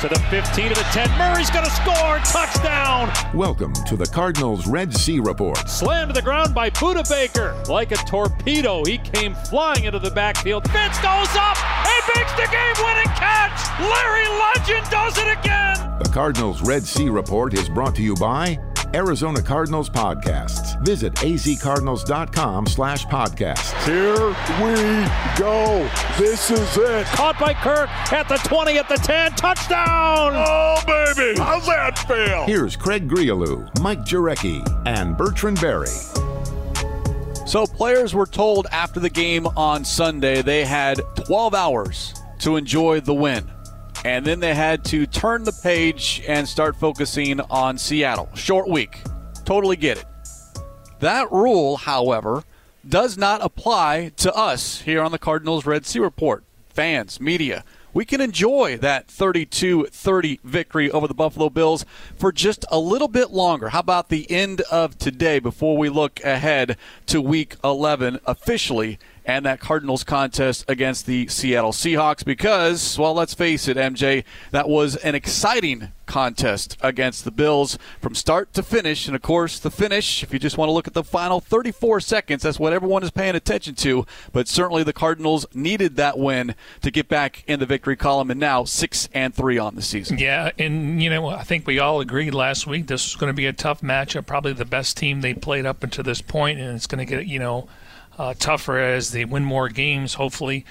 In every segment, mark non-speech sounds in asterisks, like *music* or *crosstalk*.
to the 15 to the 10. Murray's going to score. Touchdown. Welcome to the Cardinals Red Sea Report. Slammed to the ground by Budda Baker. Like a torpedo, he came flying into the backfield. Fitz goes up and makes the game winning catch. Larry Legend does it again. The Cardinals Red Sea Report is brought to you by Arizona Cardinals Podcasts. Visit azcardinals.com slash podcasts. Here we go. This is it. Caught by Kirk at the 20, at the 10. Touchdown. Oh, baby. How's that feel? Here's Craig Grialou, Mike Jurecki, and Bertrand Berry. So, players were told after the game on Sunday they had 12 hours to enjoy the win. And then they had to turn the page and start focusing on Seattle. Short week. Totally get it. That rule, however, does not apply to us here on the Cardinals Red Sea Report. Fans, media, we can enjoy that 32 30 victory over the Buffalo Bills for just a little bit longer. How about the end of today before we look ahead to week 11 officially and that Cardinals contest against the Seattle Seahawks because, well, let's face it, MJ, that was an exciting contest against the Bills from start to finish. And of course, the finish, if you just want to look at the final 34 seconds, that's what everyone is paying attention to. But certainly the Cardinals needed that win to get back in the victory column and now 6 and 3 on the season. Yeah, and you know, I think we all agreed last week this was going to be a tough matchup, probably the best team they played up until this point and it's going to get, you know, uh, tougher as they win more games, hopefully.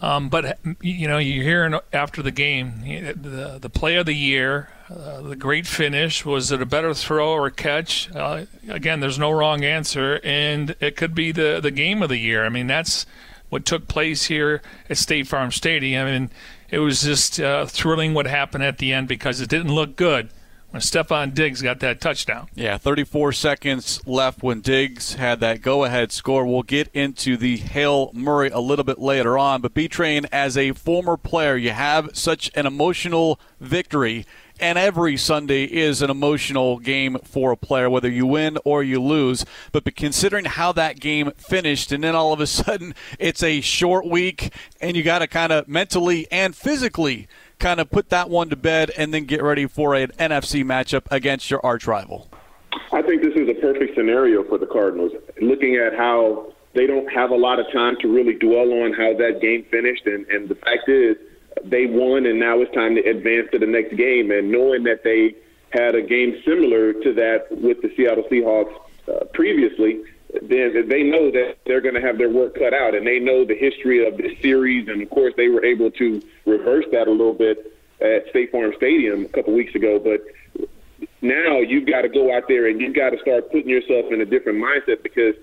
Um, but you know, you're hearing after the game, the the play of the year, uh, the great finish. Was it a better throw or catch? Uh, again, there's no wrong answer, and it could be the the game of the year. I mean, that's what took place here at State Farm Stadium, and it was just uh, thrilling what happened at the end because it didn't look good when Stefon Diggs got that touchdown. Yeah, 34 seconds left when Diggs had that go ahead score. We'll get into the Hail Murray a little bit later on. But B Train, as a former player, you have such an emotional victory. And every Sunday is an emotional game for a player, whether you win or you lose. But considering how that game finished, and then all of a *laughs* sudden it's a short week, and you got to kind of mentally and physically kind of put that one to bed and then get ready for an NFC matchup against your arch rival? I think this is a perfect scenario for the Cardinals. Looking at how they don't have a lot of time to really dwell on how that game finished, and, and the fact is they won, and now it's time to advance to the next game. And knowing that they had a game similar to that with the Seattle Seahawks uh, previously, then they know that they're going to have their work cut out, and they know the history of this series. And of course, they were able to reverse that a little bit at State Farm Stadium a couple weeks ago. But now you've got to go out there and you've got to start putting yourself in a different mindset because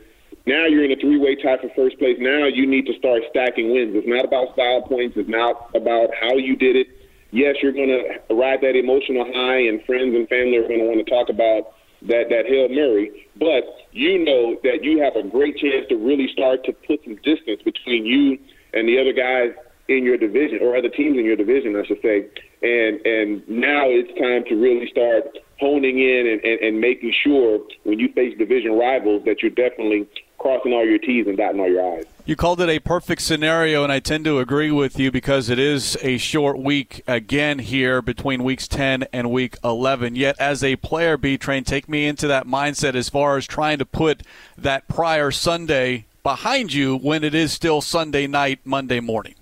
now you're in a three-way tie for first place. Now you need to start stacking wins. It's not about style points. It's not about how you did it. Yes, you're going to ride that emotional high, and friends and family are going to want to talk about that that Hail Murray, but you know that you have a great chance to really start to put some distance between you and the other guys in your division or other teams in your division, I should say. And and now it's time to really start honing in and, and, and making sure when you face division rivals that you're definitely crossing all your T's and dotting all your I's. You called it a perfect scenario, and I tend to agree with you because it is a short week again here between weeks 10 and week 11. Yet, as a player, B Train, take me into that mindset as far as trying to put that prior Sunday behind you when it is still Sunday night, Monday morning.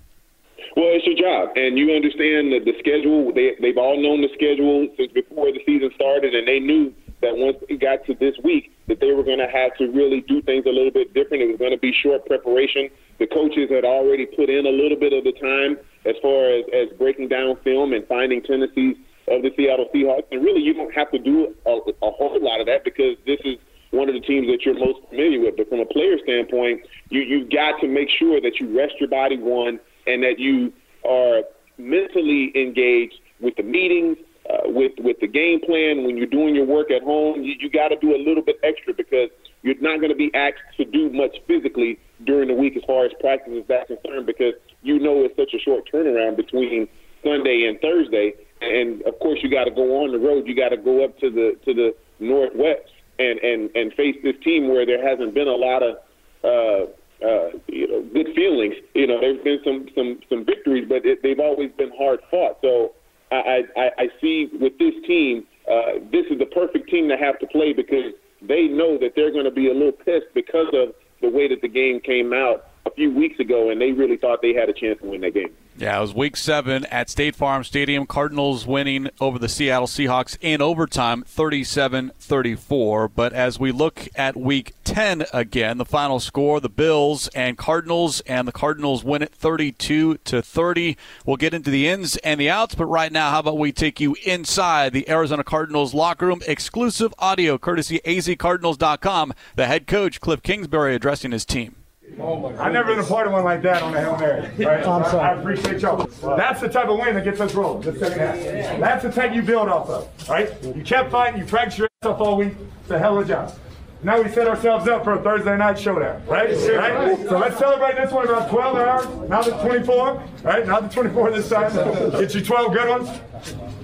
Well, it's your job, and you understand the, the schedule. They, they've all known the schedule since before the season started, and they knew that once it got to this week, that they were going to have to really do things a little bit different. It was going to be short preparation. The coaches had already put in a little bit of the time as far as, as breaking down film and finding tendencies of the Seattle Seahawks. And really, you don't have to do a, a whole lot of that because this is one of the teams that you're most familiar with. But from a player standpoint, you, you've got to make sure that you rest your body, one, and that you are mentally engaged with the meetings, uh, with with the game plan when you're doing your work at home. You, you got to do a little bit extra because you're not going to be asked to do much physically during the week as far as practice is that concerned because you know it's such a short turnaround between Sunday and Thursday. And of course, you got to go on the road. You got to go up to the to the northwest and and and face this team where there hasn't been a lot of. Uh, uh, you know, good feelings. You know, there's been some some some victories, but it, they've always been hard fought. So I, I, I see with this team, uh, this is the perfect team to have to play because they know that they're going to be a little pissed because of the way that the game came out a few weeks ago, and they really thought they had a chance to win that game. Yeah, it was week seven at State Farm Stadium. Cardinals winning over the Seattle Seahawks in overtime, 37 34. But as we look at week 10 again, the final score the Bills and Cardinals, and the Cardinals win it 32 to 30. We'll get into the ins and the outs, but right now, how about we take you inside the Arizona Cardinals locker room? Exclusive audio courtesy azcardinals.com. The head coach, Cliff Kingsbury, addressing his team. Oh I've never been a part of one like that on a Hail Mary. Right? *laughs* I'm sorry. I appreciate y'all. That's the type of win that gets us rolling, the second half. That's the type you build off of, right? You kept fighting, you practiced your ass off all week. It's a hell of a job. Now we set ourselves up for a Thursday night showdown, right? right? So let's celebrate this one about 12 hours, now the 24, right? Now the 24 this time. Get you 12 good ones,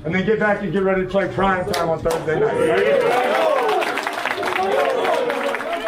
and then get back and get ready to play prime time on Thursday night. Right?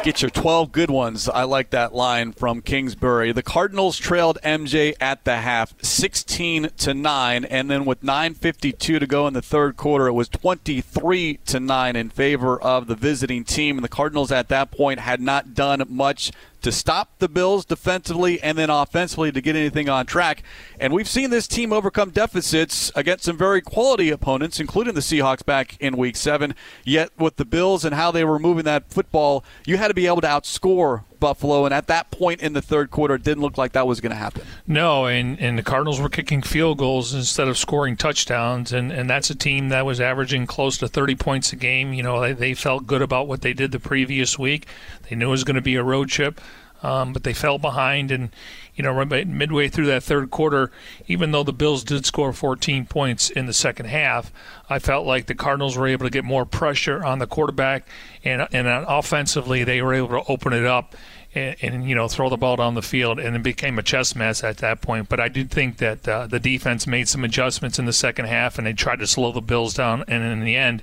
Get your 12 good ones. I like that line from Kingsbury. The Cardinals trailed MJ at the half 16 to 9 and then with 9:52 to go in the third quarter it was 23 to 9 in favor of the visiting team and the Cardinals at that point had not done much to stop the Bills defensively and then offensively to get anything on track. And we've seen this team overcome deficits against some very quality opponents, including the Seahawks back in week seven. Yet, with the Bills and how they were moving that football, you had to be able to outscore Buffalo, and at that point in the third quarter, it didn't look like that was going to happen. No, and, and the Cardinals were kicking field goals instead of scoring touchdowns, and, and that's a team that was averaging close to 30 points a game. You know, they, they felt good about what they did the previous week. They knew it was going to be a road trip, um, but they fell behind, and you know, midway through that third quarter, even though the Bills did score 14 points in the second half, I felt like the Cardinals were able to get more pressure on the quarterback, and and offensively they were able to open it up. And, and, you know throw the ball down the field, and it became a chess match at that point. But I did think that uh, the defense made some adjustments in the second half, and they tried to slow the Bills down. And in the end,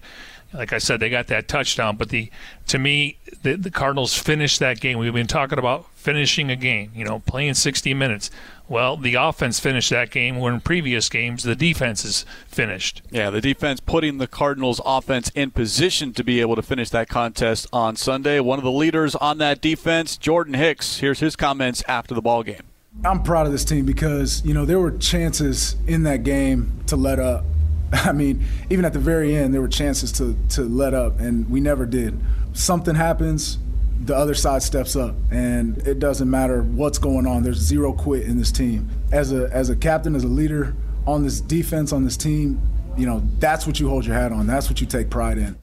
like I said, they got that touchdown. But the to me, the, the Cardinals finished that game. We've been talking about finishing a game, you know, playing 60 minutes. Well, the offense finished that game when in previous games the defense is finished. Yeah, the defense putting the Cardinals offense in position to be able to finish that contest on Sunday. One of the leaders on that defense, Jordan Hicks. Here's his comments after the ball game. I'm proud of this team because, you know, there were chances in that game to let up. *laughs* I mean, even at the very end, there were chances to, to let up, and we never did. Something happens, the other side steps up, and it doesn't matter what's going on. There's zero quit in this team. As a as a captain, as a leader on this defense, on this team, you know that's what you hold your hat on. That's what you take pride in.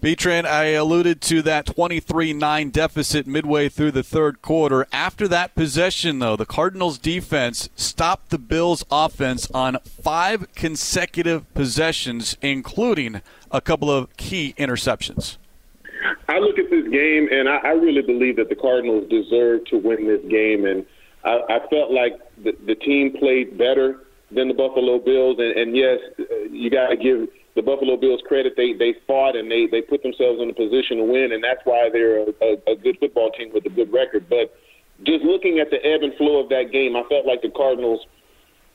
B Train, I alluded to that 23 9 deficit midway through the third quarter. After that possession, though, the Cardinals defense stopped the Bills offense on five consecutive possessions, including a couple of key interceptions. I look at this game, and I, I really believe that the Cardinals deserve to win this game. And I, I felt like the, the team played better than the Buffalo Bills. And, and yes, uh, you got to give the Buffalo Bills credit. They they fought and they they put themselves in a position to win, and that's why they're a, a, a good football team with a good record. But just looking at the ebb and flow of that game, I felt like the Cardinals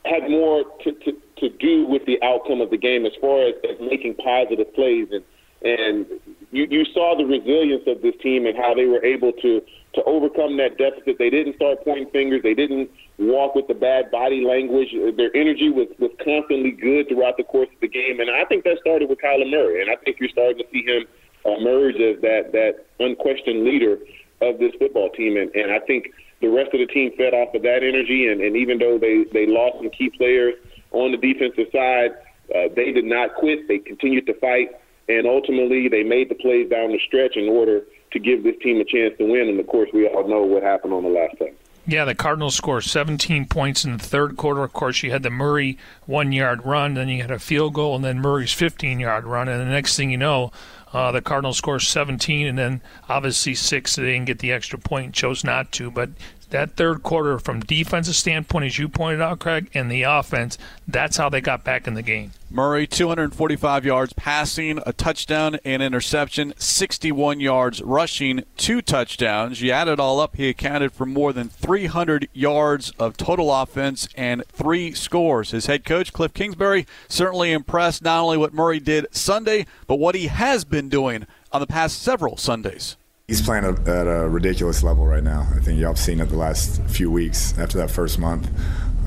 had more to, to, to do with the outcome of the game as far as, as making positive plays and and you, you saw the resilience of this team and how they were able to to overcome that deficit. They didn't start pointing fingers. They didn't walk with the bad body language. Their energy was was constantly good throughout the course of the game, and I think that started with Kyler Murray. And I think you're starting to see him emerge as that that unquestioned leader of this football team. And, and I think the rest of the team fed off of that energy. And, and even though they they lost some key players on the defensive side, uh, they did not quit. They continued to fight and ultimately they made the plays down the stretch in order to give this team a chance to win. And of course, we all know what happened on the last play. Yeah, the Cardinals scored 17 points in the third quarter. Of course, you had the Murray one yard run, then you had a field goal, and then Murray's 15 yard run. And the next thing you know, uh, the Cardinals score 17, and then obviously six. They didn't get the extra point, chose not to. But that third quarter, from defensive standpoint, as you pointed out, Craig, and the offense, that's how they got back in the game. Murray, 245 yards passing, a touchdown, and interception, 61 yards rushing, two touchdowns. You add it all up, he accounted for more than 300 yards of total offense and three scores. His head coach, Cliff Kingsbury, certainly impressed not only what Murray did Sunday, but what he has been doing on the past several Sundays. He's playing at a ridiculous level right now. I think y'all have seen it the last few weeks after that first month.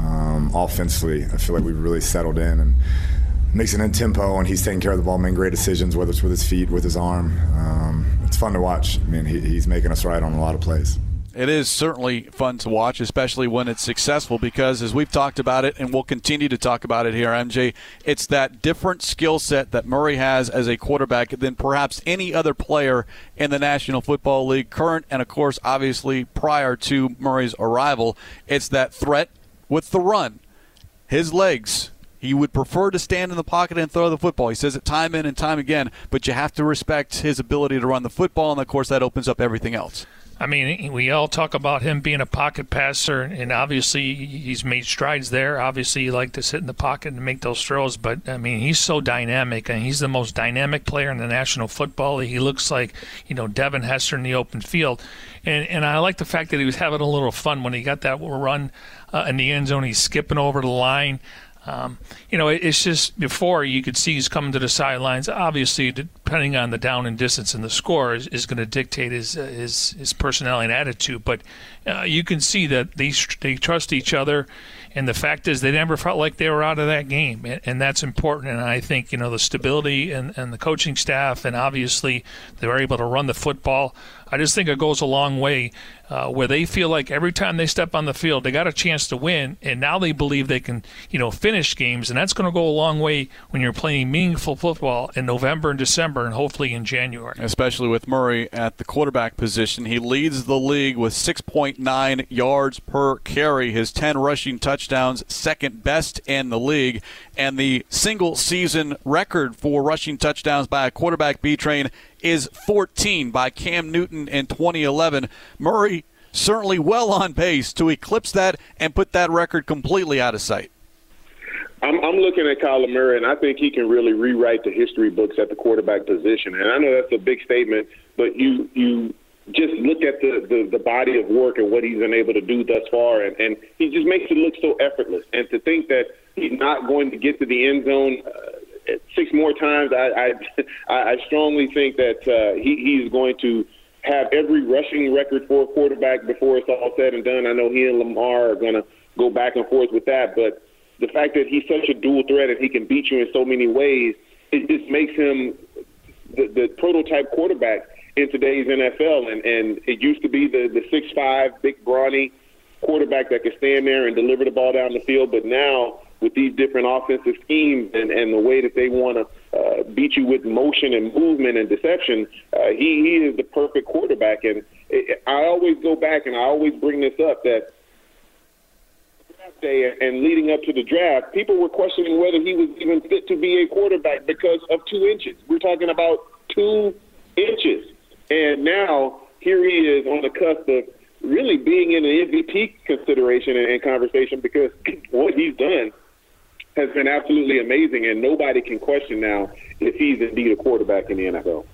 Um, offensively, I feel like we've really settled in and mixing in tempo, and he's taking care of the ball, making great decisions, whether it's with his feet, with his arm. Um, it's fun to watch. I mean, he, he's making us right on a lot of plays. It is certainly fun to watch, especially when it's successful, because as we've talked about it, and we'll continue to talk about it here, MJ, it's that different skill set that Murray has as a quarterback than perhaps any other player in the National Football League, current and, of course, obviously prior to Murray's arrival. It's that threat with the run. His legs, he would prefer to stand in the pocket and throw the football. He says it time in and time again, but you have to respect his ability to run the football, and of course, that opens up everything else. I mean, we all talk about him being a pocket passer, and obviously he's made strides there. Obviously, he likes to sit in the pocket and make those throws, but I mean, he's so dynamic, and he's the most dynamic player in the National Football League. He looks like you know Devin Hester in the open field, and and I like the fact that he was having a little fun when he got that run uh, in the end zone. He's skipping over the line. Um, you know, it's just before you could see he's coming to the sidelines. Obviously, depending on the down and distance and the score, is, is going to dictate his, uh, his his personality and attitude. But uh, you can see that they they trust each other, and the fact is they never felt like they were out of that game, and, and that's important. And I think you know the stability and, and the coaching staff, and obviously they were able to run the football. I just think it goes a long way uh, where they feel like every time they step on the field, they got a chance to win, and now they believe they can, you know, finish games, and that's going to go a long way when you're playing meaningful football in November and December, and hopefully in January. Especially with Murray at the quarterback position, he leads the league with 6.9 yards per carry. His 10 rushing touchdowns, second best in the league, and the single season record for rushing touchdowns by a quarterback B train is 14 by Cam Newton in 2011. Murray certainly well on pace to eclipse that and put that record completely out of sight. I'm, I'm looking at Kyler Murray, and I think he can really rewrite the history books at the quarterback position. And I know that's a big statement, but you you just look at the, the, the body of work and what he's been able to do thus far, and, and he just makes it look so effortless. And to think that he's not going to get to the end zone uh, six more times, I *laughs* I, I strongly think that uh, he he's going to have every rushing record for a quarterback before it's all said and done. I know he and Lamar are going to go back and forth with that, but the fact that he's such a dual threat and he can beat you in so many ways, it just makes him the, the prototype quarterback in today's NFL. And, and it used to be the, the six five, big, brawny quarterback that could stand there and deliver the ball down the field. But now, with these different offensive schemes and, and the way that they want to uh, beat you with motion and movement and deception, uh, he, he is the perfect quarterback. And it, I always go back and I always bring this up that day and leading up to the draft, people were questioning whether he was even fit to be a quarterback because of two inches. We're talking about two inches. And now here he is on the cusp of really being in an MVP consideration and, and conversation because *laughs* what he's done has been absolutely amazing, and nobody can question now if he's indeed a quarterback in the NFL.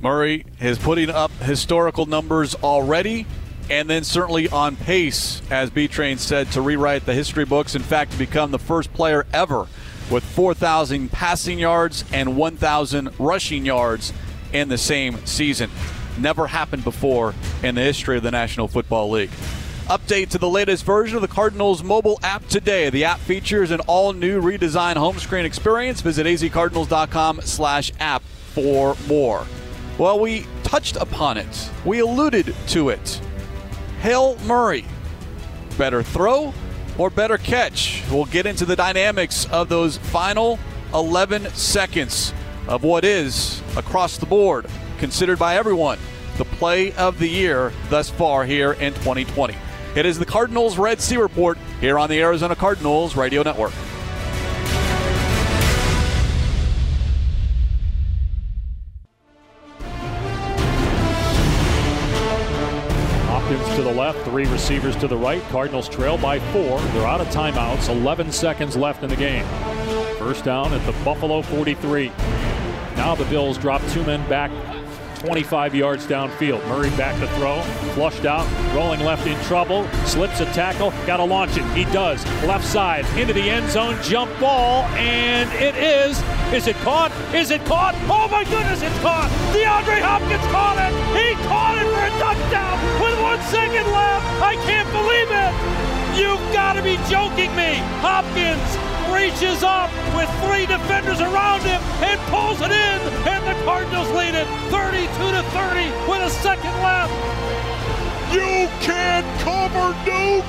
Murray is putting up historical numbers already, and then certainly on pace, as B Train said, to rewrite the history books. In fact, to become the first player ever with 4,000 passing yards and 1,000 rushing yards in the same season. Never happened before in the history of the National Football League. Update to the latest version of the Cardinals mobile app today. The app features an all-new redesigned home screen experience. Visit azcardinals.com slash app for more. Well, we touched upon it. We alluded to it. Hail Murray. Better throw or better catch? We'll get into the dynamics of those final 11 seconds of what is, across the board, considered by everyone the play of the year thus far here in 2020. It is the Cardinals Red Sea Report here on the Arizona Cardinals Radio Network. Left, three receivers to the right. Cardinals trail by four. They're out of timeouts. 11 seconds left in the game. First down at the Buffalo 43. Now the Bills drop two men back 25 yards downfield. Murray back to throw, flushed out, rolling left in trouble, slips a tackle, got to launch it. He does. Left side into the end zone, jump ball, and it is. Is it caught? Is it caught? Oh my goodness, it's caught! DeAndre Hopkins caught it! He caught it for a touchdown with one second left! I can't believe it! You've got to be joking me! Hopkins reaches up with three defenders around him and pulls it in, and the Cardinals lead it 32 to 30 with a second left. You can't cover Duke.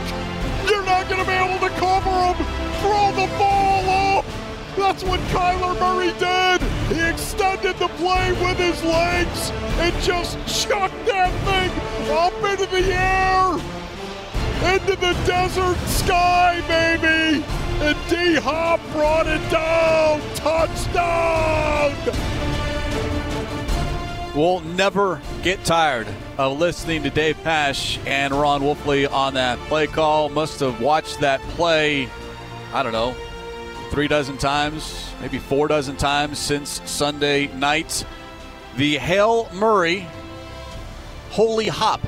You're not going to be able to cover him. Throw the ball up. That's what Kyler Murray did. He extended the play with his legs and just chucked that thing up into the air, into the desert sky, baby. And D Hop brought it down. Touchdown. We'll never get tired of listening to Dave Pasch and Ron Wolfley on that play call. Must have watched that play, I don't know, three dozen times, maybe four dozen times since Sunday night. The Hail Murray Holy Hop,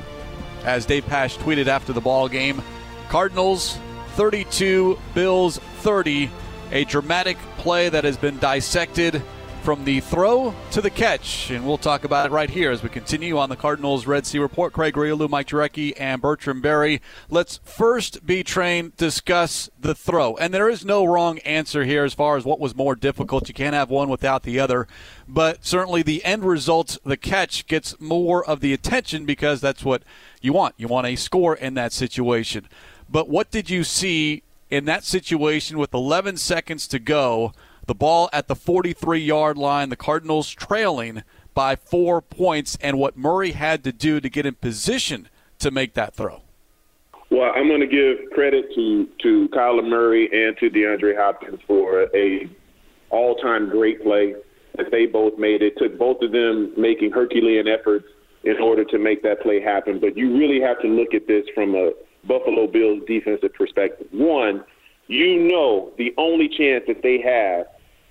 as Dave Pasch tweeted after the ball game. Cardinals 32, Bills 30. A dramatic play that has been dissected from the throw to the catch. And we'll talk about it right here as we continue on the Cardinals Red Sea Report. Craig Grialou, Mike Jurecki, and Bertrand Berry. Let's first, B Train discuss the throw. And there is no wrong answer here as far as what was more difficult. You can't have one without the other. But certainly the end result, the catch, gets more of the attention because that's what you want. You want a score in that situation. But what did you see in that situation with 11 seconds to go? The ball at the 43 yard line, the Cardinals trailing by four points, and what Murray had to do to get in position to make that throw. Well, I'm going to give credit to to Kyler Murray and to DeAndre Hopkins for a all-time great play that they both made. It took both of them making Herculean efforts in order to make that play happen. But you really have to look at this from a Buffalo Bills defensive perspective. One, you know the only chance that they have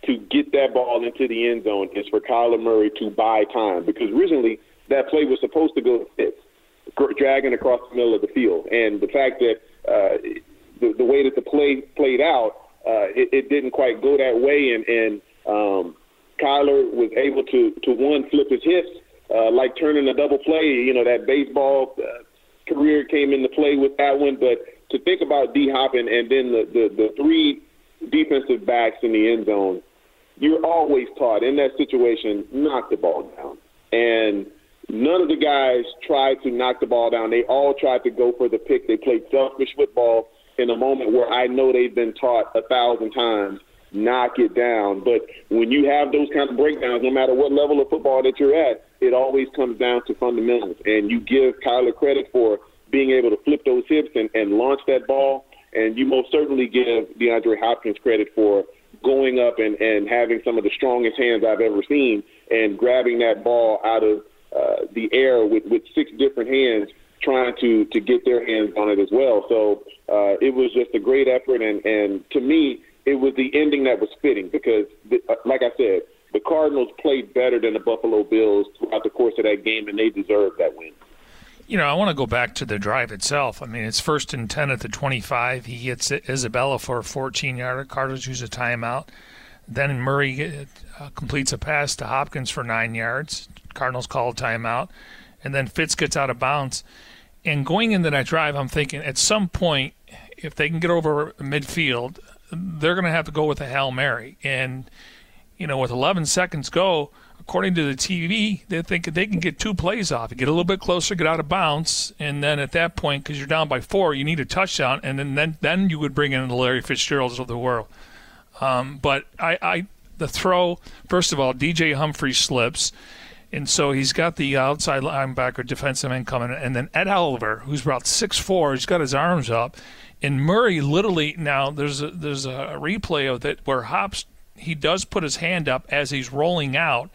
to get that ball into the end zone is for Kyler Murray to buy time because originally that play was supposed to go to dragging across the middle of the field. And the fact that uh, the, the way that the play played out, uh, it, it didn't quite go that way, and, and um, Kyler was able to to one flip his hips uh, like turning a double play. You know that baseball uh, career came into play with that one. But to think about D Hop and, and then the, the, the three defensive backs in the end zone, you're always taught in that situation, knock the ball down. And none of the guys tried to knock the ball down. They all tried to go for the pick. They played selfish football in a moment where I know they've been taught a thousand times knock it down. But when you have those kind of breakdowns, no matter what level of football that you're at, it always comes down to fundamentals. And you give Kyler credit for being able to flip those hips and, and launch that ball. And you most certainly give DeAndre Hopkins credit for going up and, and having some of the strongest hands I've ever seen and grabbing that ball out of uh, the air with, with six different hands trying to, to get their hands on it as well. So uh, it was just a great effort. And, and to me, it was the ending that was fitting because, uh, like I said, the Cardinals played better than the Buffalo Bills throughout the course of that game, and they deserved that win. You know, I want to go back to the drive itself. I mean, it's first and 10 at the 25. He hits Isabella for a 14 yarder. Cardinals use a timeout. Then Murray uh, completes a pass to Hopkins for nine yards. Cardinals call a timeout. And then Fitz gets out of bounds. And going into that drive, I'm thinking at some point, if they can get over midfield, they're going to have to go with a Hail Mary. And, you know, with 11 seconds go, according to the TV, they think they can get two plays off. You get a little bit closer, get out of bounds, and then at that point, because you're down by four, you need a touchdown, and then then, then you would bring in the Larry Fitzgeralds of the world. Um, but I, I, the throw, first of all, DJ Humphries slips. And so he's got the outside linebacker defensive end coming, and then Ed Oliver, who's about six four, he's got his arms up, and Murray literally now there's a, there's a replay of it where Hops he does put his hand up as he's rolling out,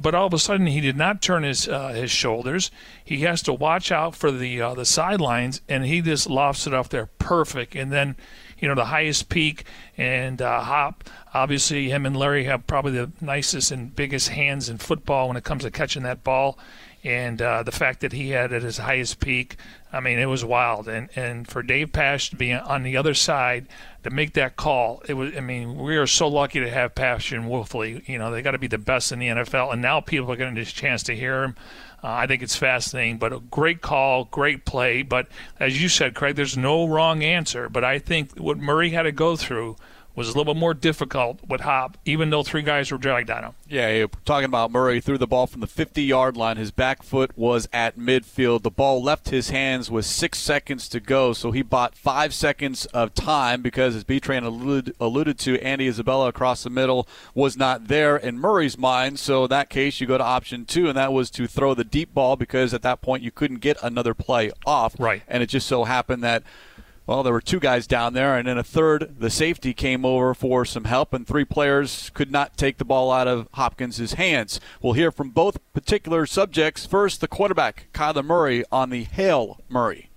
but all of a sudden he did not turn his uh, his shoulders. He has to watch out for the uh, the sidelines, and he just lofts it off there perfect. And then, you know, the highest peak and uh, hop. Obviously, him and Larry have probably the nicest and biggest hands in football when it comes to catching that ball. And uh, the fact that he had at his highest peak, I mean, it was wild. And and for Dave Pasch to be on the other side to make that call, it was. I mean, we are so lucky to have Pasch and Wolfley. You know, they got to be the best in the NFL, and now people are getting this chance to hear him. Uh, I think it's fascinating, but a great call, great play. But as you said, Craig, there's no wrong answer. But I think what Murray had to go through was a little bit more difficult with Hop, even though three guys were dragged on him. Yeah, talking about Murray threw the ball from the 50 yard line. His back foot was at midfield. The ball left his hands with six seconds to go, so he bought five seconds of time because, as B Train alluded, alluded to, Andy Isabella across the middle was not there in Murray's mind. So in that case, you go to option two, and that was to throw the deep ball because at that point you couldn't get another play off. Right. And it just so happened that well, there were two guys down there, and then a third, the safety came over for some help, and three players could not take the ball out of Hopkins' hands. We'll hear from both particular subjects. First, the quarterback, Kyler Murray, on the Hail Murray.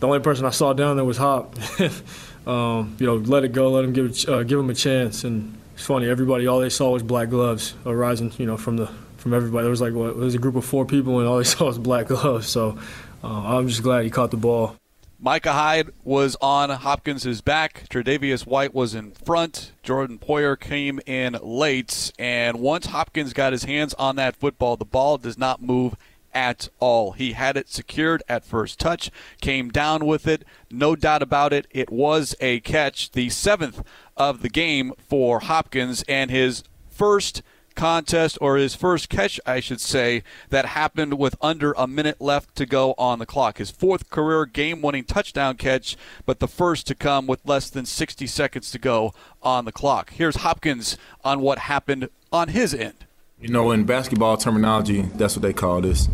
The only person I saw down there was Hop. *laughs* um, you know, let it go, let him give uh, give him a chance, and it's funny. Everybody, all they saw was black gloves arising, you know, from the from everybody. There was like what, it was a group of four people, and all they *laughs* saw was black gloves. So uh, I'm just glad he caught the ball. Micah Hyde was on Hopkins' back. Tre'Davious White was in front. Jordan Poyer came in late. And once Hopkins got his hands on that football, the ball does not move at all. He had it secured at first touch, came down with it. No doubt about it. It was a catch, the seventh of the game for Hopkins, and his first contest or his first catch, I should say, that happened with under a minute left to go on the clock. His fourth career game winning touchdown catch, but the first to come with less than 60 seconds to go on the clock. Here's Hopkins on what happened on his end. You know, in basketball terminology, that's what they call this.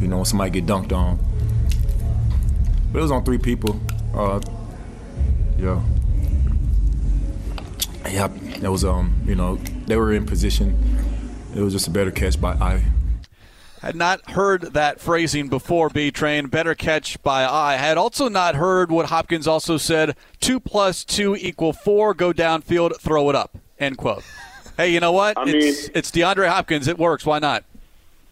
You know, when somebody get dunked on. But it was on three people. Uh, yeah. Yep, that was um, you know, they were in position. It was just a better catch by eye. Had not heard that phrasing before, B Train. Better catch by eye. Had also not heard what Hopkins also said two plus two equal four, go downfield, throw it up. End quote. hey, you know what? I it's, it's DeAndre Hopkins. It works. Why not?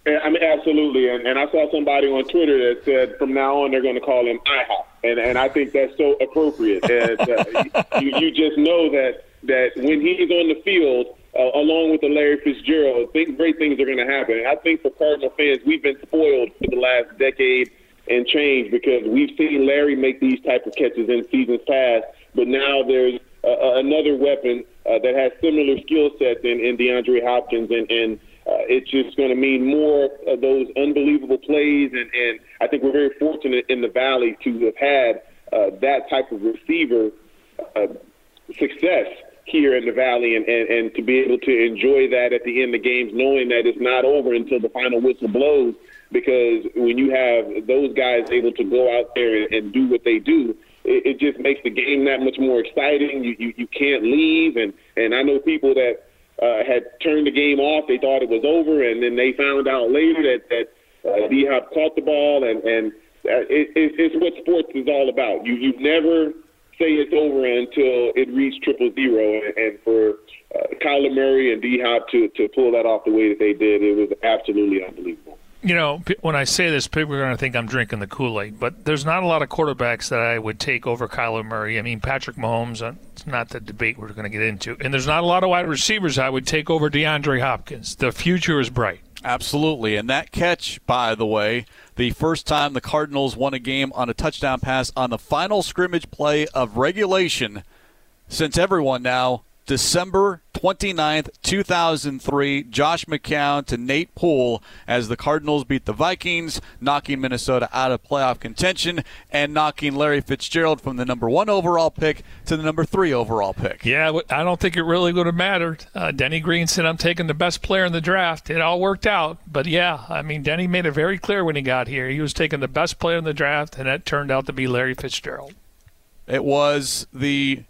I mean, absolutely. And, and I saw somebody on Twitter that said from now on they're going to call him IHOP, and and I think that's so appropriate. and, uh, *laughs* you you just know that that when he's on the field, uh, along with the Larry Fitzgerald, think great things are going to happen. And I think for Cardinal fans, we've been spoiled for the last decade and change because we've seen Larry make these type of catches in seasons past, but now there's uh, another weapon uh, that has similar skill sets in, in DeAndre Hopkins, and, and uh, it's just going to mean more of those unbelievable plays. And, and I think we're very fortunate in the Valley to have had uh, that type of receiver uh, success here in the Valley and, and, and to be able to enjoy that at the end of games, knowing that it's not over until the final whistle blows. Because when you have those guys able to go out there and, and do what they do, it, it just makes the game that much more exciting. You, you, you can't leave. And, and I know people that uh, had turned the game off. They thought it was over, and then they found out later that that uh, D Hop caught the ball, and and uh, it, it, it's what sports is all about. You you never say it's over until it reached triple zero, and, and for uh, Kyler Murray and D Hop to to pull that off the way that they did, it was absolutely unbelievable. You know, when I say this, people are going to think I'm drinking the Kool Aid, but there's not a lot of quarterbacks that I would take over Kyler Murray. I mean, Patrick Mahomes, uh, it's not the debate we're going to get into. And there's not a lot of wide receivers I would take over DeAndre Hopkins. The future is bright. Absolutely. And that catch, by the way, the first time the Cardinals won a game on a touchdown pass on the final scrimmage play of regulation since everyone now, December 29th, 2003, Josh McCown to Nate Poole as the Cardinals beat the Vikings, knocking Minnesota out of playoff contention and knocking Larry Fitzgerald from the number one overall pick to the number three overall pick. Yeah, I don't think it really would have mattered. Uh, Denny Green said, I'm taking the best player in the draft. It all worked out. But yeah, I mean, Denny made it very clear when he got here. He was taking the best player in the draft, and that turned out to be Larry Fitzgerald. It was the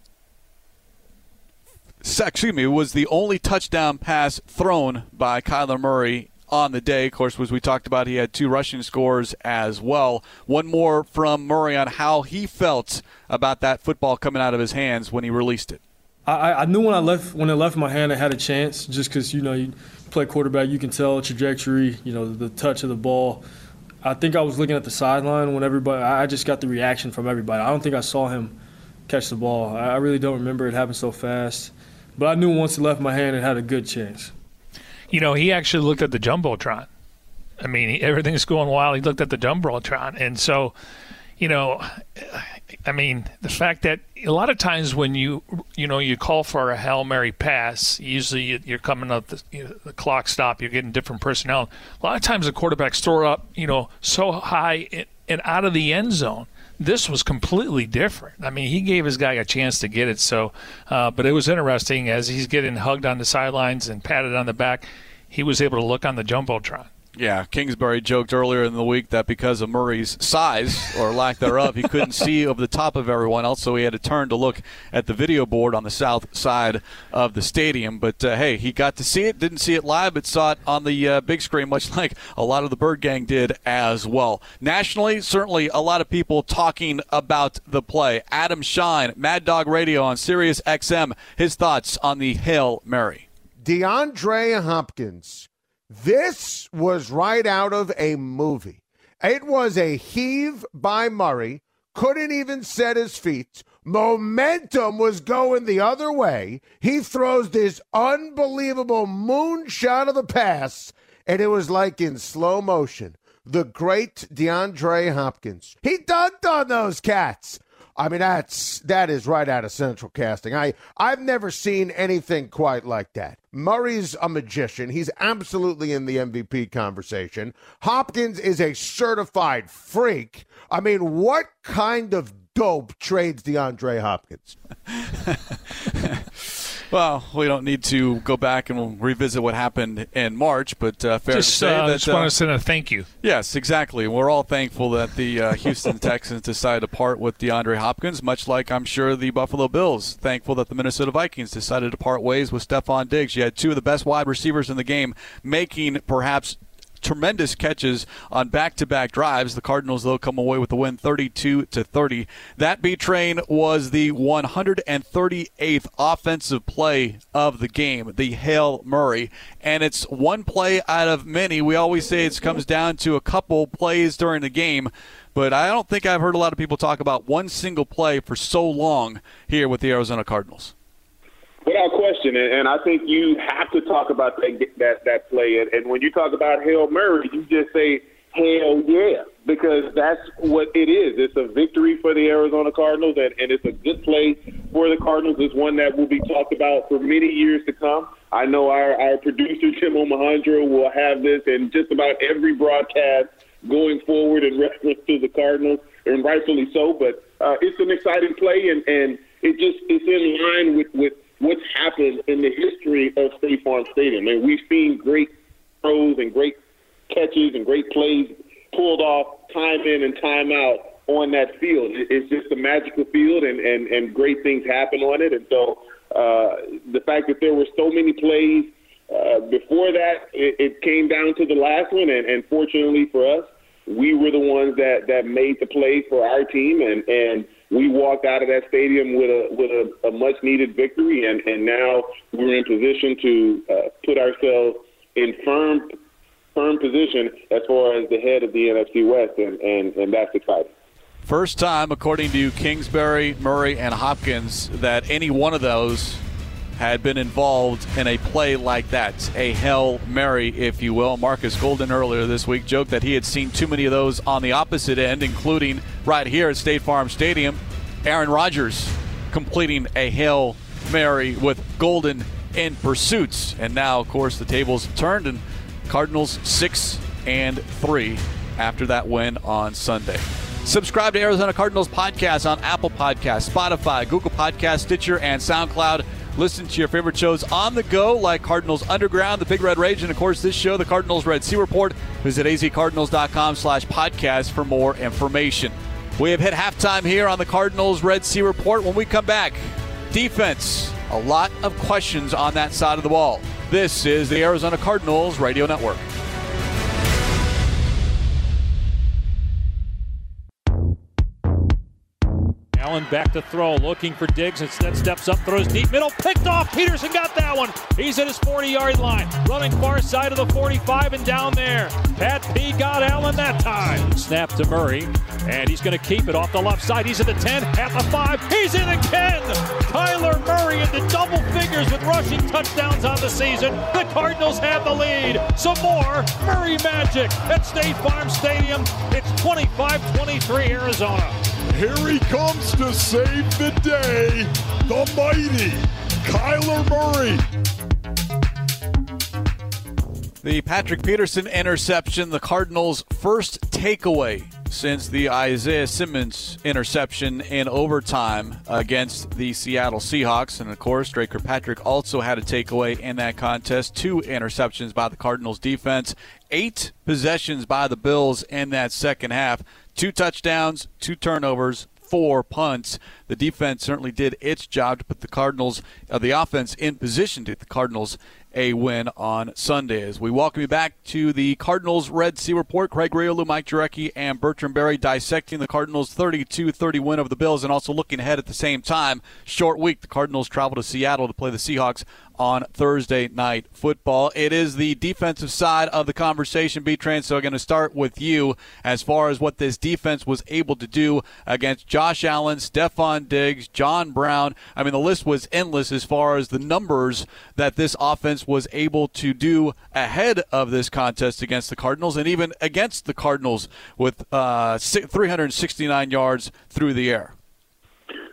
excuse me, was the only touchdown pass thrown by Kyler Murray on the day. Of course, as we talked about, he had two rushing scores as well. One more from Murray on how he felt about that football coming out of his hands when he released it. I, I knew when I left when it left my hand, I had a chance. Just because you know you play quarterback, you can tell trajectory, you know the touch of the ball. I think I was looking at the sideline when everybody. I just got the reaction from everybody. I don't think I saw him catch the ball. I really don't remember it happened so fast. But I knew once it left my hand, it had a good chance. You know, he actually looked at the jumbotron. I mean, everything's going wild. He looked at the jumbotron, and so, you know, I mean, the fact that a lot of times when you you know you call for a hail mary pass, usually you're coming up the, you know, the clock stop. You're getting different personnel. A lot of times the quarterbacks throw up, you know, so high and out of the end zone this was completely different. I mean, he gave his guy a chance to get it. So, uh, but it was interesting as he's getting hugged on the sidelines and patted on the back. He was able to look on the jumbotron. Yeah, Kingsbury joked earlier in the week that because of Murray's size or lack thereof, he couldn't see over the top of everyone else, so he had to turn to look at the video board on the south side of the stadium. But uh, hey, he got to see it, didn't see it live, but saw it on the uh, big screen, much *laughs* like a lot of the Bird Gang did as well. Nationally, certainly a lot of people talking about the play. Adam Schein, Mad Dog Radio on Sirius XM, his thoughts on the Hail Mary. DeAndre Hopkins this was right out of a movie. It was a heave by Murray, couldn't even set his feet. Momentum was going the other way. He throws this unbelievable moonshot of the pass, and it was like in slow motion. The great DeAndre Hopkins. He dunked on those cats. I mean, that's that is right out of Central Casting. I I've never seen anything quite like that. Murray's a magician. He's absolutely in the MVP conversation. Hopkins is a certified freak. I mean, what kind of dope trades DeAndre Hopkins? *laughs* Well, we don't need to go back and we'll revisit what happened in March, but uh, fair just, to say uh, that. Just want to send a thank you. Yes, exactly. We're all thankful that the uh, *laughs* Houston Texans decided to part with DeAndre Hopkins, much like I'm sure the Buffalo Bills thankful that the Minnesota Vikings decided to part ways with Stefon Diggs. You had two of the best wide receivers in the game making perhaps tremendous catches on back-to-back drives. The Cardinals, though, come away with the win 32 to 30. That B train was the 138th offensive play of the game, the Hail Murray. And it's one play out of many. We always say it comes down to a couple plays during the game but I don't think I've heard a lot of people talk about one single play for so long here with the Arizona Cardinals. Without question, and I think you have to talk about that that that play. And when you talk about Hail Murray, you just say Hell yeah, because that's what it is. It's a victory for the Arizona Cardinals, and, and it's a good play for the Cardinals. It's one that will be talked about for many years to come. I know our, our producer, Tim Omohandro, will have this in just about every broadcast going forward in reference to the Cardinals, and rightfully so. But uh, it's an exciting play, and, and it just it's in line with, with what's happened in the history of State Farm Stadium. And we've seen great throws and great catches and great plays pulled off time in and time out on that field. It's just a magical field, and, and, and great things happen on it. And so uh, the fact that there were so many plays uh, before that, it, it came down to the last one, and, and fortunately for us, we were the ones that, that made the play for our team, and, and – we walked out of that stadium with a with a, a much needed victory, and and now we're in position to uh, put ourselves in firm firm position as far as the head of the NFC West, and and, and that's exciting. First time, according to Kingsbury, Murray, and Hopkins, that any one of those had been involved in a play like that, a Hail Mary, if you will. Marcus Golden earlier this week joked that he had seen too many of those on the opposite end, including right here at State Farm Stadium. Aaron Rodgers completing a Hail Mary with Golden in pursuits. And now, of course, the tables turned, and Cardinals 6 and 3 after that win on Sunday. Subscribe to Arizona Cardinals podcast on Apple Podcasts, Spotify, Google Podcasts, Stitcher, and SoundCloud. Listen to your favorite shows on the go, like Cardinals Underground, The Big Red Rage, and of course this show, the Cardinals Red Sea Report. Visit azcardinals.com slash podcast for more information. We have hit halftime here on the Cardinals Red Sea Report. When we come back, defense, a lot of questions on that side of the ball. This is the Arizona Cardinals Radio Network. Back to throw, looking for Diggs. Instead, steps up, throws deep middle, picked off. Peterson got that one. He's at his 40 yard line, running far side of the 45 and down there. Pat P got Allen that time. Snap to Murray, and he's going to keep it off the left side. He's at the 10, at the 5. He's in again. Kyler Murray into double figures with rushing touchdowns on the season. The Cardinals have the lead. Some more Murray magic at State Farm Stadium. It's 25 23 Arizona. Here he comes to save the day, the mighty Kyler Murray. The Patrick Peterson interception, the Cardinals' first takeaway since the Isaiah Simmons interception in overtime against the Seattle Seahawks. And of course, Dre Kirkpatrick also had a takeaway in that contest. Two interceptions by the Cardinals defense, eight possessions by the Bills in that second half, two touchdowns, two turnovers, four punts. The defense certainly did its job to put the Cardinals, uh, the offense, in position to the Cardinals a win on Sunday. As we welcome you back to the Cardinals Red Sea Report, Craig Grialou, Mike Jurecki, and Bertrand Berry dissecting the Cardinals' 32-30 win over the Bills, and also looking ahead at the same time. Short week, the Cardinals travel to Seattle to play the Seahawks on Thursday night football. It is the defensive side of the conversation, B-Train, so I'm going to start with you as far as what this defense was able to do against Josh Allen, Stefon Diggs, John Brown. I mean, the list was endless as far as the numbers that this offense was able to do ahead of this contest against the Cardinals and even against the Cardinals with uh, 369 yards through the air.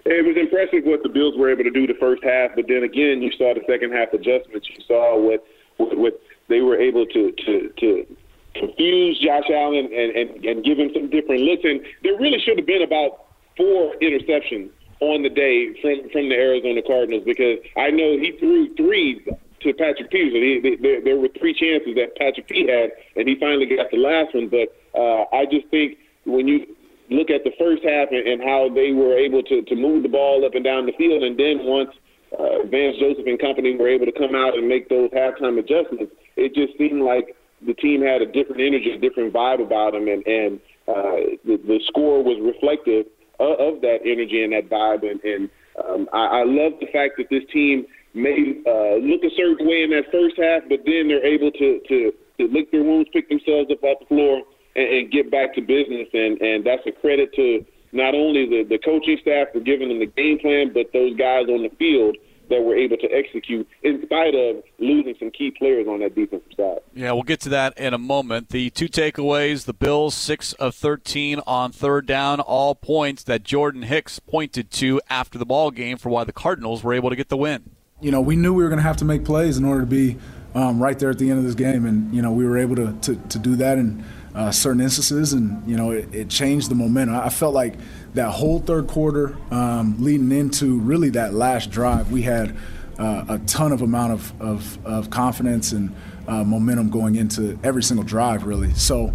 It was impressive what the Bills were able to do the first half, but then again, you saw the second half adjustments. You saw what what, what they were able to to to confuse Josh Allen and, and and give him some different looks. And there really should have been about four interceptions on the day from from the Arizona Cardinals because I know he threw three to Patrick Peterson. He, there, were three chances that Patrick P had, and he finally got the last one. But uh, I just think when you look at the first half and, and how they were able to, to move the ball up and down the field, and then once uh, Vance Joseph and company were able to come out and make those halftime adjustments, it just seemed like the team had a different energy, a different vibe about them, and, and uh, the, the score was reflective of, of that energy and that vibe. And, and um, I, I love the fact that this team may uh, look a certain way in that first half, but then they're able to, to, to lick their wounds, pick themselves up off the floor, and, and get back to business. And, and that's a credit to not only the, the coaching staff for giving them the game plan, but those guys on the field that were able to execute in spite of losing some key players on that defensive side. Yeah, we'll get to that in a moment. The two takeaways the Bills, 6 of 13 on third down, all points that Jordan Hicks pointed to after the ball game for why the Cardinals were able to get the win. You know, we knew we were going to have to make plays in order to be um, right there at the end of this game, and, you know, we were able to, to, to do that. And uh, certain instances, and you know it, it, changed the momentum. I felt like that whole third quarter, um, leading into really that last drive, we had uh, a ton of amount of, of, of confidence and uh, momentum going into every single drive, really. So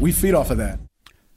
we feed off of that.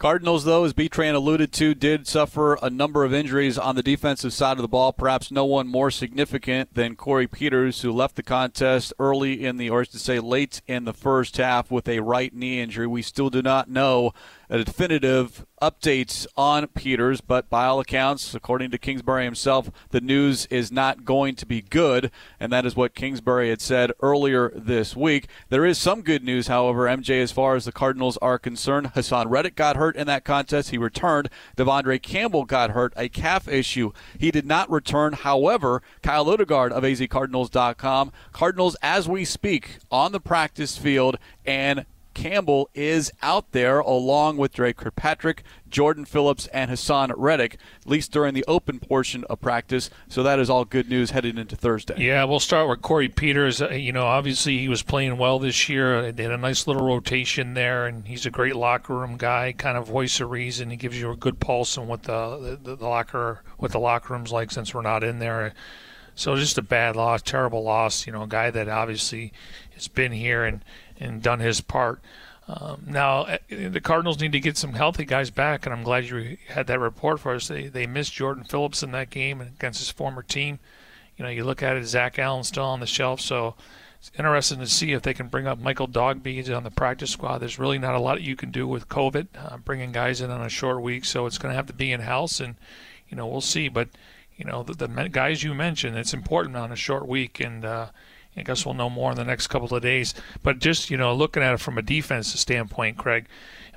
Cardinals, though, as B-Train alluded to, did suffer a number of injuries on the defensive side of the ball. Perhaps no one more significant than Corey Peters, who left the contest early in the, or to say late in the first half with a right knee injury. We still do not know a definitive update on Peters, but by all accounts, according to Kingsbury himself, the news is not going to be good, and that is what Kingsbury had said earlier this week. There is some good news, however, MJ, as far as the Cardinals are concerned. Haason Reddick got hurt in that contest. He returned. De'Vondre Campbell got hurt, a calf issue. He did not return. However, Kyle Odegard of azcardinals.com, Cardinals, as we speak, on the practice field and Campbell is out there along with Dre Kirkpatrick, Jordan Phillips, and Haason Reddick, at least during the open portion of practice. So that is all good news heading into Thursday. Yeah, we'll start with Corey Peters. Uh, you know, obviously he was playing well this year. They had a nice little rotation there, and he's a great locker room guy, kind of voice of reason. He gives you a good pulse on what the, the, the locker what the locker room's like since we're not in there. So just a bad loss, terrible loss. You know, a guy that obviously has been here and and done his part. Um, now uh, the Cardinals need to get some healthy guys back, and I'm glad you had that report for us. They they missed Jordan Phillips in that game against his former team. You know, you look at it, Zach Allen still on the shelf, so it's interesting to see if they can bring up Michael Dogbe on the practice squad. There's really not a lot you can do with COVID, uh, bringing guys in on a short week, so it's going to have to be in house and you know, we'll see. But you know, the, the guys you mentioned, it's important on a short week, and uh, I guess we'll know more in the next couple of days. But just you know, looking at it from a defensive standpoint, Craig,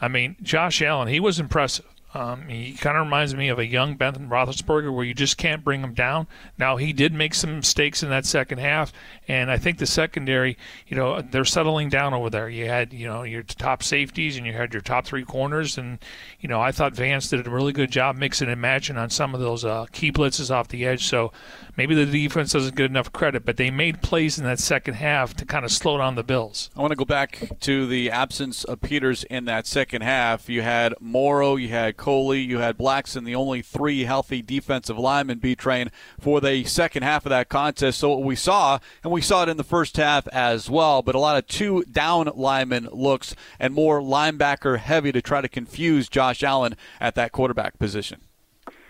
I mean, Josh Allen, he was impressive. Um, he kind of reminds me of a young Ben Roethlisberger, where you just can't bring him down. Now he did make some mistakes in that second half, and I think the secondary, you know, they're settling down over there. You had, you know, your top safeties and you had your top three corners, and you know, I thought Vance did a really good job mixing and matching on some of those uh, key blitzes off the edge. So maybe the defense doesn't get enough credit, but they made plays in that second half to kind of slow down the Bills. I want to go back to the absence of Peters in that second half. You had Morrow, you had Coley, you had Blackson, the only three healthy defensive linemen B-Train for the second half of that contest. So what we saw, and we saw it in the first half as well, but a lot of two down lineman looks and more linebacker heavy to try to confuse Josh Allen at that quarterback position.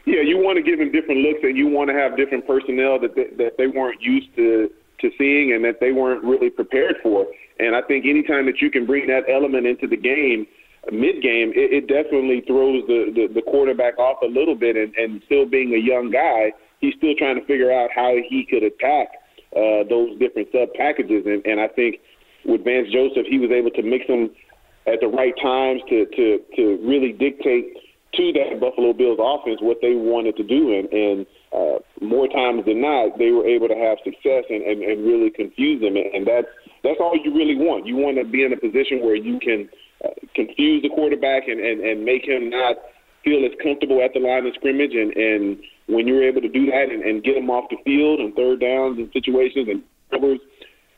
Yeah, you want to give them different looks, and you want to have different personnel that they, that they weren't used to to seeing, and that they weren't really prepared for. And I think anytime that you can bring that element into the game, mid game, it, it definitely throws the, the the quarterback off a little bit. And, and still being a young guy, he's still trying to figure out how he could attack uh, those different sub packages. And, and I think with Vance Joseph, he was able to mix them at the right times to to to really dictate to that Buffalo Bills offense what they wanted to do, and, and uh, more times than not, they were able to have success and, and, and really confuse them, and that's that's all you really want. You want to be in a position where you can uh, confuse the quarterback and, and, and make him not feel as comfortable at the line of scrimmage, and, and when you're able to do that and, and get him off the field and third downs and situations and covers,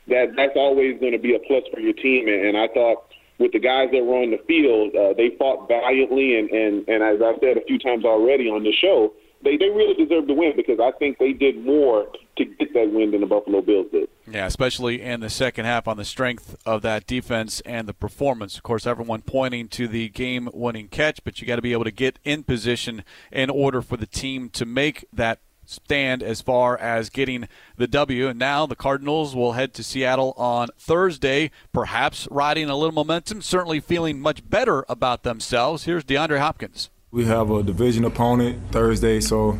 that that's always going to be a plus for your team. And, and I thought with the guys that were on the field, uh, they fought valiantly, and, and, and as I've said a few times already on the show, they, they really deserve to win because I think they did more to get that win than the Buffalo Bills did. Yeah, especially in the second half on the strength of that defense and the performance. Of course, everyone pointing to the game winning catch, but you got to be able to get in position in order for the team to make that stand as far as getting the W. And now the Cardinals will head to Seattle on Thursday, perhaps riding a little momentum, certainly feeling much better about themselves. Here's DeAndre Hopkins. We have a division opponent Thursday, so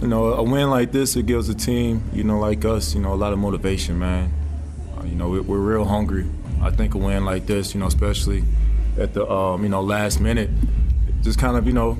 you know a win like this it gives a team, you know, like us, you know, a lot of motivation, man. Uh, you know, we're, we're real hungry. I think a win like this, you know, especially at the um, you know last minute, just kind of you know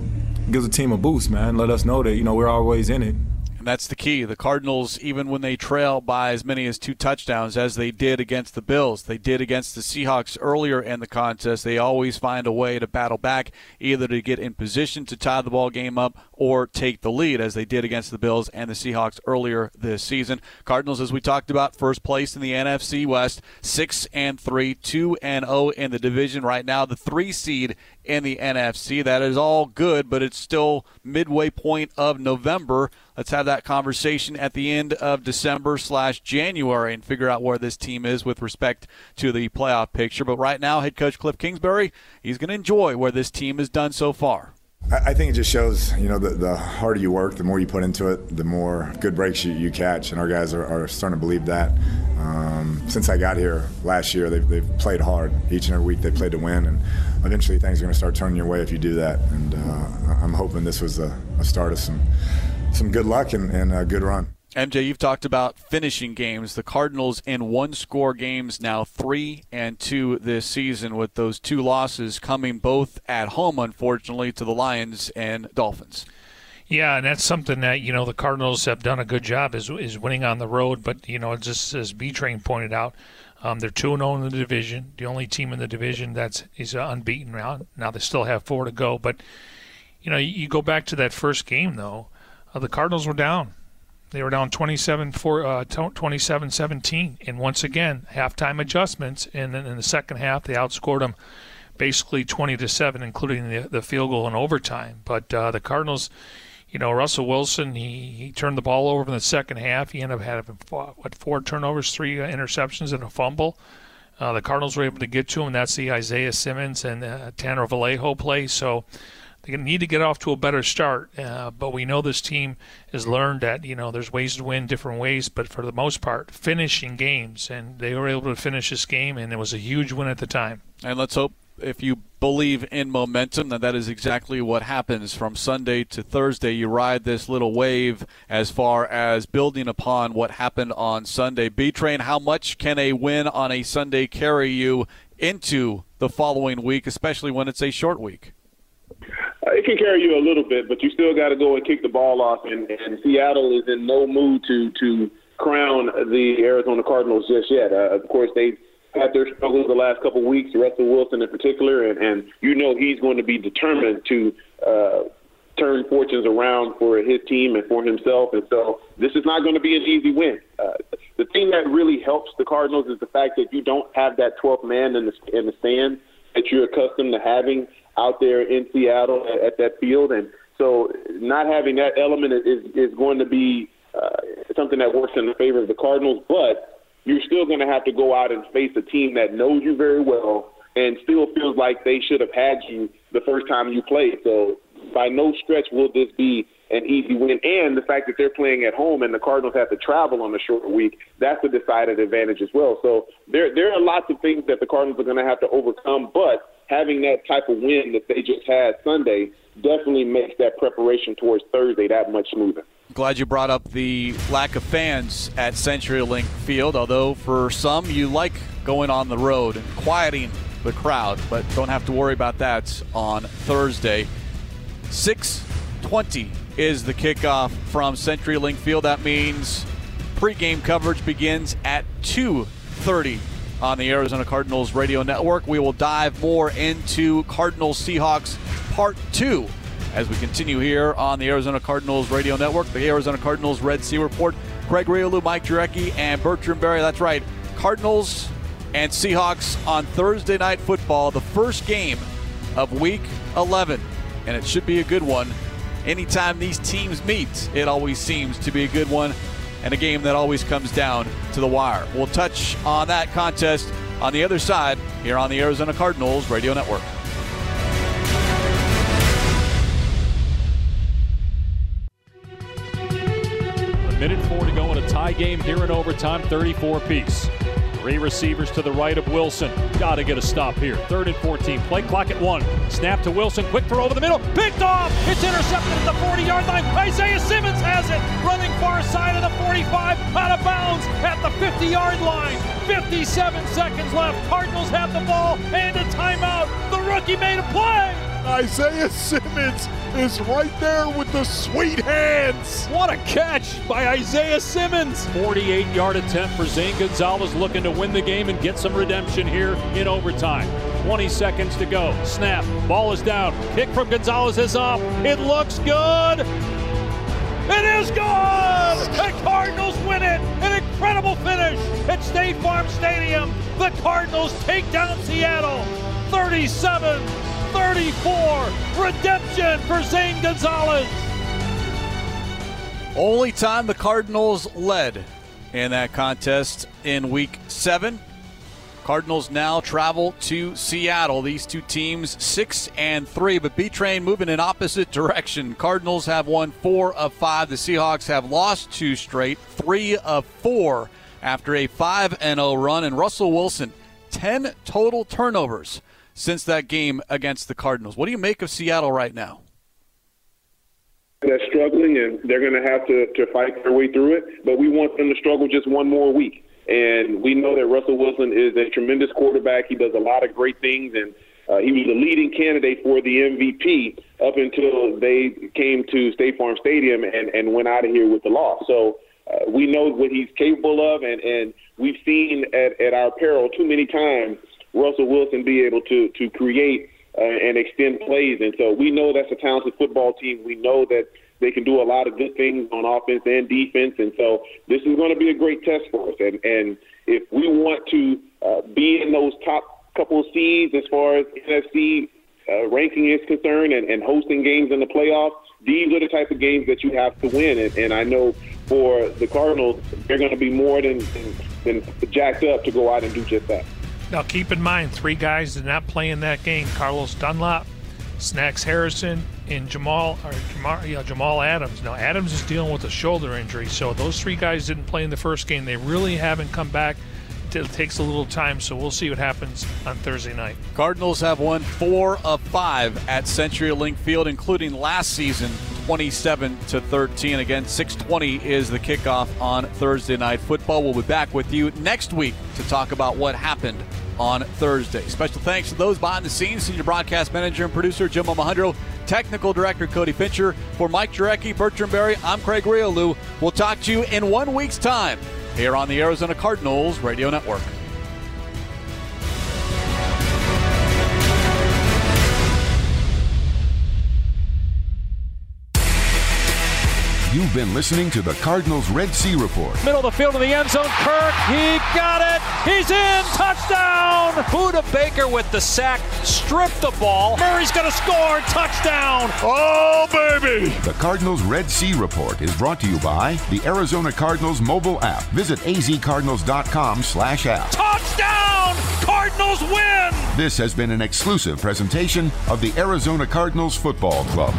gives a team a boost, man. Let us know that you know we're always in it. And that's the key. The Cardinals, even when they trail by as many as two touchdowns, as they did against the Bills, they did against the Seahawks earlier in the contest, they always find a way to battle back, either to get in position to tie the ball game up or take the lead, as they did against the Bills and the Seahawks earlier this season. Cardinals, as we talked about, first place in the NFC West, six and three, two and zero oh in the division right now. The three seed in the NFC. That is all good, but it's still midway point of November. Let's have that conversation at the end of December slash January and figure out where this team is with respect to the playoff picture. But right now, head coach Cliff Kingsbury, he's going to enjoy where this team has done so far. I think it just shows, you know, the, the harder you work, the more you put into it, the more good breaks you, you catch. And our guys are, are starting to believe that. Um, since I got here last year, they've, they've played hard. Each and every week they played to win. And eventually things are going to start turning your way if you do that. And uh, I'm hoping this was a, a, start of some, some good luck and, and a good run. MJ, you've talked about finishing games. The Cardinals in one score games now, three and two this season, with those two losses coming both at home, unfortunately, to the Lions and Dolphins. Yeah, and that's something that you know the Cardinals have done a good job is is winning on the road. But you know, just as B Train pointed out, um, they're two and zero oh in the division, the only team in the division that's is unbeaten now. Now they still have four to go, but you know, you, you go back to that first game though, uh, the Cardinals were down they were down 27 for uh, 27 17. And once again, halftime adjustments. And then in the second half, they outscored them basically 20 to 7, including the, the field goal in overtime. But uh, the Cardinals, you know, Russell Wilson, he, he turned the ball over in the second half. He ended up having, what, four turnovers, three uh, interceptions, and a fumble. Uh, the Cardinals were able to get to him. That's the Isaiah Simmons and uh, Tanner Vallejo play. So they need to get off to a better start. Uh, but we know this team has learned that you know there's ways to win different ways. But for the most part, finishing games, and they were able to finish this game, and it was a huge win at the time. And let's hope if you believe in momentum, then that is exactly what happens from Sunday to Thursday. You ride this little wave as far as building upon what happened on Sunday. B Train, how much can a win on a Sunday carry you into the following week, especially when it's a short week? Uh, it can carry you a little bit, but you still got to go and kick the ball off. And, and Seattle is in no mood to to crown the Arizona Cardinals just yet. Uh, of course, they had their struggles the last couple of weeks, Russell Wilson in particular, and, and you know he's going to be determined to uh, turn fortunes around for his team and for himself. And so this is not going to be an easy win. Uh, the thing that really helps the Cardinals is the fact that you don't have that 12th man in the in the stand that you're accustomed to having out there in Seattle at, at that field, and so not having that element is is going to be uh, something that works in the favor of the Cardinals, but you're still going to have to go out and face a team that knows you very well and still feels like they should have had you the first time you played. So by no stretch will this be an easy win. And the fact that they're playing at home and the Cardinals have to travel on a short week, that's a decided advantage as well. So there there are lots of things that the Cardinals are going to have to overcome, but having that type of win that they just had Sunday definitely makes that preparation towards Thursday that much smoother. Glad you brought up the lack of fans at CenturyLink Field, although for some you like going on the road and quieting the crowd, but don't have to worry about that on Thursday. 6:20 is the kickoff from CenturyLink Field. That means pregame coverage begins at 2:30 on the Arizona Cardinals radio network. We will dive more into Cardinals Seahawks Part 2 as we continue here on the Arizona Cardinals radio network, the Arizona Cardinals Red Sea Report. Craig Grialou, Mike Jurecki, and Bertrand Berry. That's right. Cardinals and Seahawks on Thursday Night Football, the first game of Week 11. And it should be a good one. Anytime these teams meet, it always seems to be a good one and a game that always comes down to the wire. We'll touch on that contest on the other side here on the Arizona Cardinals Radio Network. A minute four to go in a tie game here in overtime, 34 piece. Three receivers to the right of Wilson. Got to get a stop here. Third and 14. Play clock at one. Snap to Wilson. Quick throw over the middle. Picked off. It's intercepted at the 40 yard line. Isaiah Simmons has it. Running far side of the 45. Out of bounds at the 50 yard line. 57 seconds left. Cardinals have the ball and a timeout. The rookie made a play. Isaiah Simmons is right there with the sweet hands. What a catch by Isaiah Simmons. 48 yard attempt for Zane Gonzalez looking to win the game and get some redemption here in overtime. 20 seconds to go. Snap. Ball is down. Kick from Gonzalez is up. It looks good. It is good! The Cardinals win it! An incredible finish at State Farm Stadium. The Cardinals take down Seattle 37 34. Redemption for Zane Gonzalez. Only time the Cardinals led in that contest in week seven. Cardinals now travel to Seattle. These two teams, six and three, but B Train moving in opposite direction. Cardinals have won four of five. The Seahawks have lost two straight, three of four after a 5 0 run. And Russell Wilson, 10 total turnovers since that game against the Cardinals. What do you make of Seattle right now? They're struggling, and they're going to have to, to fight their way through it. But we want them to struggle just one more week. And we know that Russell Wilson is a tremendous quarterback. He does a lot of great things, and uh, he was the leading candidate for the MVP up until they came to State Farm Stadium and, and went out of here with the loss. So uh, we know what he's capable of, and, and we've seen at, at our peril too many times – Russell Wilson be able to to create uh, and extend plays. And so we know that's a talented football team. We know that they can do a lot of good things on offense and defense. And so this is going to be a great test for us. And and if we want to uh, be in those top couple of seeds as far as NFC uh, ranking is concerned and, and hosting games in the playoffs, these are the type of games that you have to win. And, and I know for the Cardinals, they're going to be more than, than, than jacked up to go out and do just that. Now, keep in mind, three guys did not play in that game: Carlos Dunlap, Snacks Harrison, and Jamal or Jamal, yeah, Jamal Adams. Now, Adams is dealing with a shoulder injury, so those three guys didn't play in the first game. They really haven't come back it, takes a little time. So we'll see what happens on Thursday night. Cardinals have won four of five at CenturyLink Field, including last season 27 to 13. Again, 620 is the kickoff on Thursday night football. We'll be back with you next week to talk about what happened on Thursday. Special thanks to those behind the scenes, senior broadcast manager and producer Jim Omahundro, technical director Cody Fincher. For Mike Jurecki, Bertrand Berry, I'm Craig Grialou. We'll talk to you in one week's time here on the Arizona Cardinals Radio Network. You've been listening to the Cardinals Red Sea Report. Middle of the field in the end zone. Kirk, he got it. He's in. Touchdown. Budda Baker with the sack. Stripped the ball. Murray's going to score. Touchdown. Oh, baby. The Cardinals Red Sea Report is brought to you by the Arizona Cardinals mobile app. Visit azcardinals.com slash app. Touchdown. Cardinals win. This has been an exclusive presentation of the Arizona Cardinals Football Club.